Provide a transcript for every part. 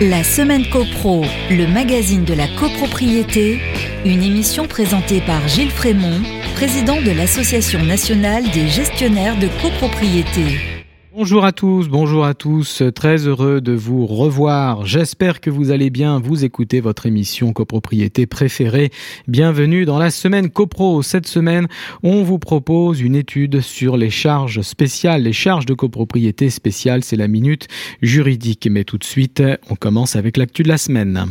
La semaine CoPro, le magazine de la copropriété, une émission présentée par Gilles Frémont, président de l'Association nationale des gestionnaires de copropriété. Bonjour à tous, bonjour à tous, très heureux de vous revoir. J'espère que vous allez bien, vous écouter votre émission copropriété préférée. Bienvenue dans la semaine copro. Cette semaine, on vous propose une étude sur les charges spéciales, les charges de copropriété spéciales, c'est la minute juridique. Mais tout de suite, on commence avec l'actu de la semaine.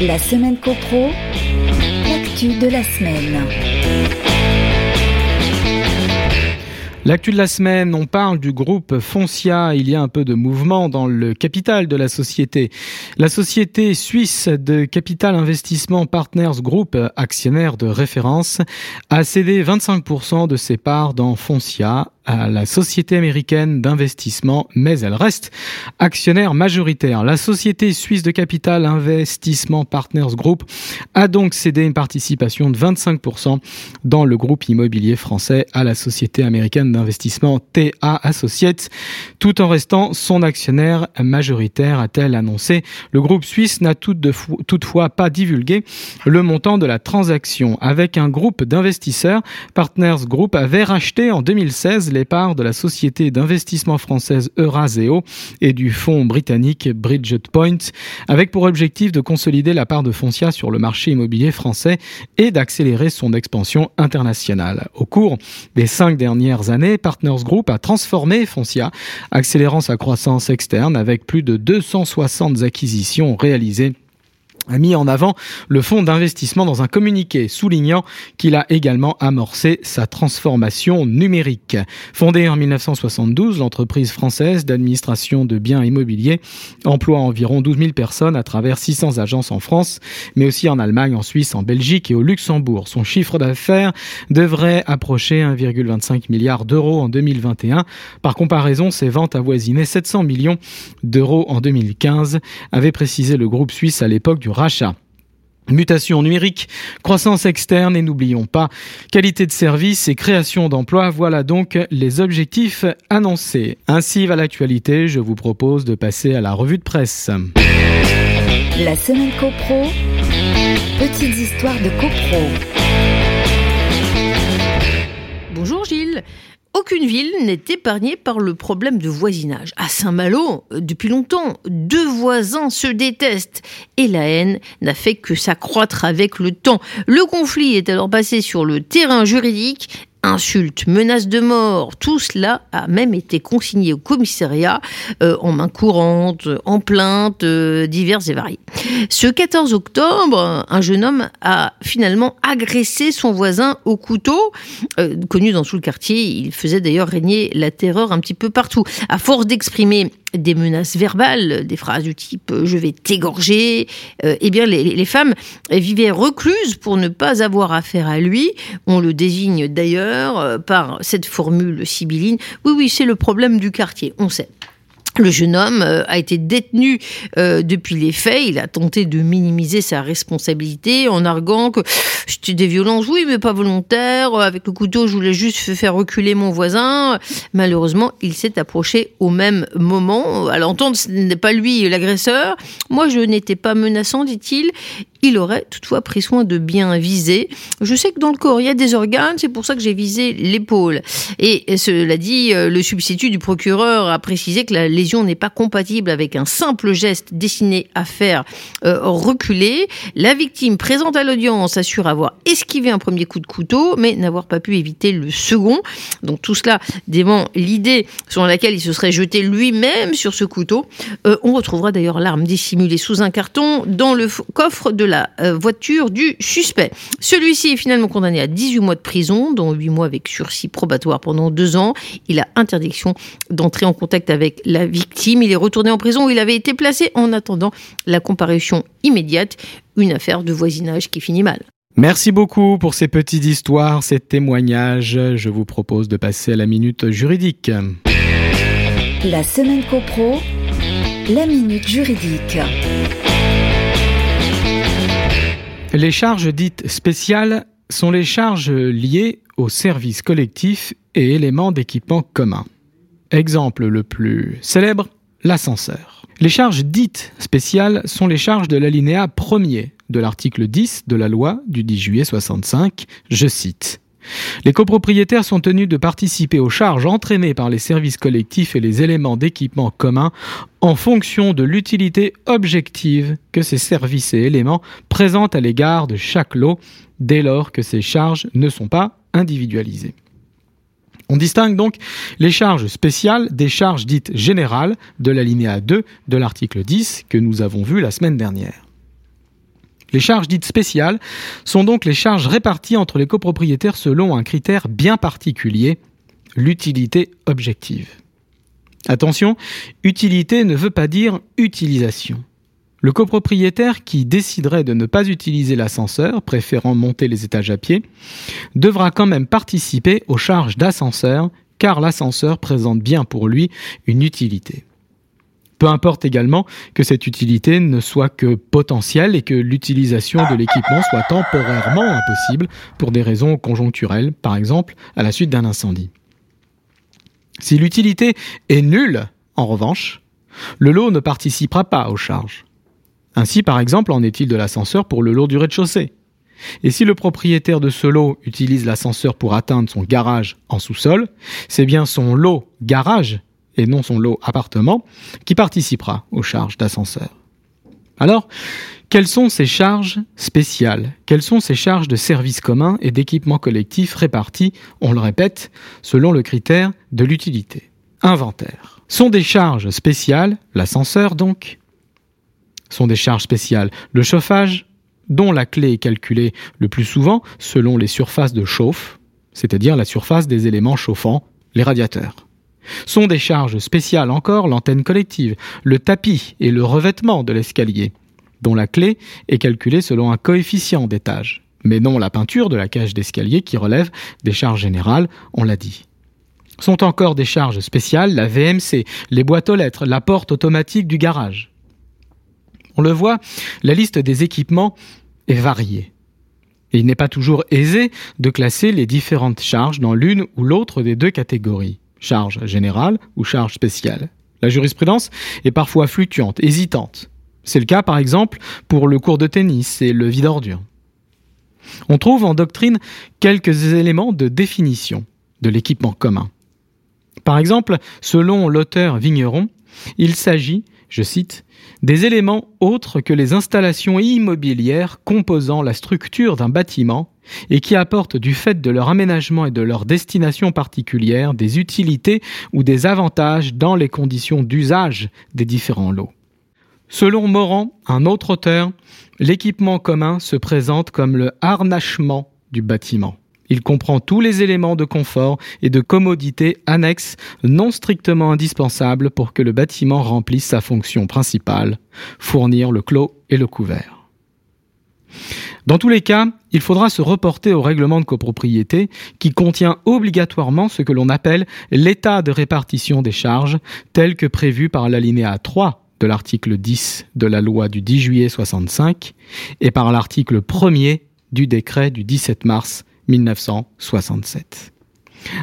La semaine copro, l'actu de la semaine. L'actu de la semaine, on parle du groupe Foncia. Il y a un peu de mouvement dans le capital de la société. La société suisse de Capital Investissement Partners Group, actionnaire de référence, a cédé 25% de ses parts dans Foncia à la société américaine d'investissement, mais elle reste actionnaire majoritaire. La société suisse de capital Investissement Partners Group a donc cédé une participation de 25% dans le groupe immobilier français à la société américaine d'investissement TA Associates, tout en restant son actionnaire majoritaire, a-t-elle annoncé. Le groupe suisse n'a toutefois pas divulgué le montant de la transaction. Avec un groupe d'investisseurs, Partners Group avait racheté en 2016 les parts de la société d'investissement française Euraseo et du fonds britannique Bridget-Point, avec pour objectif de consolider la part de Foncia sur le marché immobilier français et d'accélérer son expansion internationale. Au cours des cinq dernières années, Partners Group a transformé Foncia, accélérant sa croissance externe avec plus de 260 acquisitions réalisées a mis en avant le fonds d'investissement dans un communiqué soulignant qu'il a également amorcé sa transformation numérique. Fondée en 1972, l'entreprise française d'administration de biens immobiliers emploie environ 12 000 personnes à travers 600 agences en France, mais aussi en Allemagne, en Suisse, en Belgique et au Luxembourg. Son chiffre d'affaires devrait approcher 1,25 milliard d'euros en 2021. Par comparaison, ses ventes avoisinaient 700 millions d'euros en 2015, avait précisé le groupe suisse à l'époque du rachat. Mutation numérique, croissance externe et n'oublions pas qualité de service et création d'emplois, voilà donc les objectifs annoncés. Ainsi va l'actualité, je vous propose de passer à la revue de presse. La semaine CoPro, petites histoires de CoPro. Aucune ville n'est épargnée par le problème de voisinage. À Saint-Malo, euh, depuis longtemps, deux voisins se détestent et la haine n'a fait que s'accroître avec le temps. Le conflit est alors passé sur le terrain juridique insultes, menaces de mort, tout cela a même été consigné au commissariat euh, en main courante, en plaintes euh, diverses et variées. Ce 14 octobre, un jeune homme a finalement agressé son voisin au couteau. Euh, connu dans tout le quartier, il faisait d'ailleurs régner la terreur un petit peu partout. À force d'exprimer des menaces verbales, des phrases du type euh, je vais t'égorger, euh, eh bien les, femmes vivaient recluses pour ne pas avoir affaire à lui. On le désigne d'ailleurs euh, par cette formule sibylline. Oui, oui, c'est le problème du quartier, on sait. Le jeune homme euh, a été détenu euh, depuis les faits. Il a tenté de minimiser sa responsabilité en arguant que c'était des violences, oui, mais pas volontaires. Avec le couteau, je voulais juste faire reculer mon voisin. Malheureusement, il s'est approché au même moment. À l'entendre, ce n'est pas lui l'agresseur. Moi, je n'étais pas menaçant, dit-il. Il aurait toutefois pris soin de bien viser. Je sais que dans le corps, il y a des organes, c'est pour ça que j'ai visé l'épaule. Et cela dit, euh, le substitut du procureur a précisé que la lésion n'est pas compatible avec un simple geste destiné à faire euh, reculer. La victime présente à l'audience assure avoir esquivé un premier coup de couteau, mais n'avoir pas pu éviter le second. Donc tout cela dément l'idée selon laquelle il se serait jeté lui-même sur ce couteau. Euh, on retrouvera d'ailleurs l'arme dissimulée sous un carton dans le coffre de la la euh, voiture du suspect. Celui-ci est finalement condamné à 18 mois de prison, dont 8 mois avec sursis probatoire pendant 2 ans. Il a interdiction d'entrer en contact avec la victime. Il est retourné en prison où il avait été placé en attendant la comparution immédiate. Une affaire de voisinage qui finit mal. Merci beaucoup pour ces petites histoires, ces témoignages. Je vous propose de passer à la minute juridique. La semaine copro, la minute juridique. Les charges dites spéciales sont les charges liées aux services collectifs et éléments d'équipement commun. Exemple le plus célèbre, l'ascenseur. Les charges dites spéciales sont les charges de l'alinéa premier de l'article 10 de la loi du 10 juillet 65, je cite. Les copropriétaires sont tenus de participer aux charges entraînées par les services collectifs et les éléments d'équipement commun en fonction de l'utilité objective que ces services et éléments présentent à l'égard de chaque lot dès lors que ces charges ne sont pas individualisées. On distingue donc les charges spéciales des charges dites générales de l'alinéa 2 de l'article 10 que nous avons vu la semaine dernière. Les charges dites spéciales sont donc les charges réparties entre les copropriétaires selon un critère bien particulier, l'utilité objective. Attention, utilité ne veut pas dire utilisation. Le copropriétaire qui déciderait de ne pas utiliser l'ascenseur, préférant monter les étages à pied, devra quand même participer aux charges d'ascenseur car l'ascenseur présente bien pour lui une utilité. Peu importe également que cette utilité ne soit que potentielle et que l'utilisation de l'équipement soit temporairement impossible pour des raisons conjoncturelles, par exemple à la suite d'un incendie. Si l'utilité est nulle, en revanche, le lot ne participera pas aux charges. Ainsi, par exemple, en est-il de l'ascenseur pour le lot du rez-de-chaussée. Et si le propriétaire de ce lot utilise l'ascenseur pour atteindre son garage en sous-sol, c'est bien son lot garage et non son lot appartement, qui participera aux charges d'ascenseur. Alors, quelles sont ces charges spéciales? Quelles sont ces charges de services communs et d'équipements collectifs réparties, on le répète, selon le critère de l'utilité? Inventaire. Sont des charges spéciales, l'ascenseur donc? Sont des charges spéciales le chauffage, dont la clé est calculée le plus souvent selon les surfaces de chauffe, c'est-à-dire la surface des éléments chauffants, les radiateurs. Sont des charges spéciales encore l'antenne collective, le tapis et le revêtement de l'escalier, dont la clé est calculée selon un coefficient d'étage, mais non la peinture de la cage d'escalier qui relève des charges générales, on l'a dit. Sont encore des charges spéciales la VMC, les boîtes aux lettres, la porte automatique du garage. On le voit, la liste des équipements est variée. Il n'est pas toujours aisé de classer les différentes charges dans l'une ou l'autre des deux catégories charge générale ou charge spéciale. La jurisprudence est parfois fluctuante, hésitante. C'est le cas par exemple pour le cours de tennis et le vide ordure. On trouve en doctrine quelques éléments de définition de l'équipement commun. Par exemple, selon l'auteur Vigneron, il s'agit, je cite, des éléments autres que les installations immobilières composant la structure d'un bâtiment et qui apportent du fait de leur aménagement et de leur destination particulière des utilités ou des avantages dans les conditions d'usage des différents lots. Selon Morand, un autre auteur, l'équipement commun se présente comme le harnachement du bâtiment. Il comprend tous les éléments de confort et de commodité annexes non strictement indispensables pour que le bâtiment remplisse sa fonction principale, fournir le clos et le couvert. Dans tous les cas, il faudra se reporter au règlement de copropriété qui contient obligatoirement ce que l'on appelle l'état de répartition des charges tel que prévu par l'alinéa 3 de l'article 10 de la loi du 10 juillet 65 et par l'article 1er du décret du 17 mars 1967.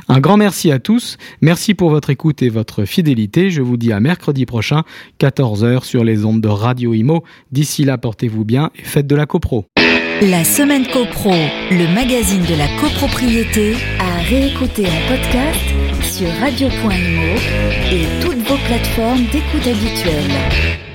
Un grand merci à tous, merci pour votre écoute et votre fidélité. Je vous dis à mercredi prochain, 14h sur les ondes de Radio Imo. D'ici là, portez-vous bien et faites de la copro. La semaine copro, le magazine de la copropriété, à réécouter en podcast sur radio.imo et toutes vos plateformes d'écoute habituelles.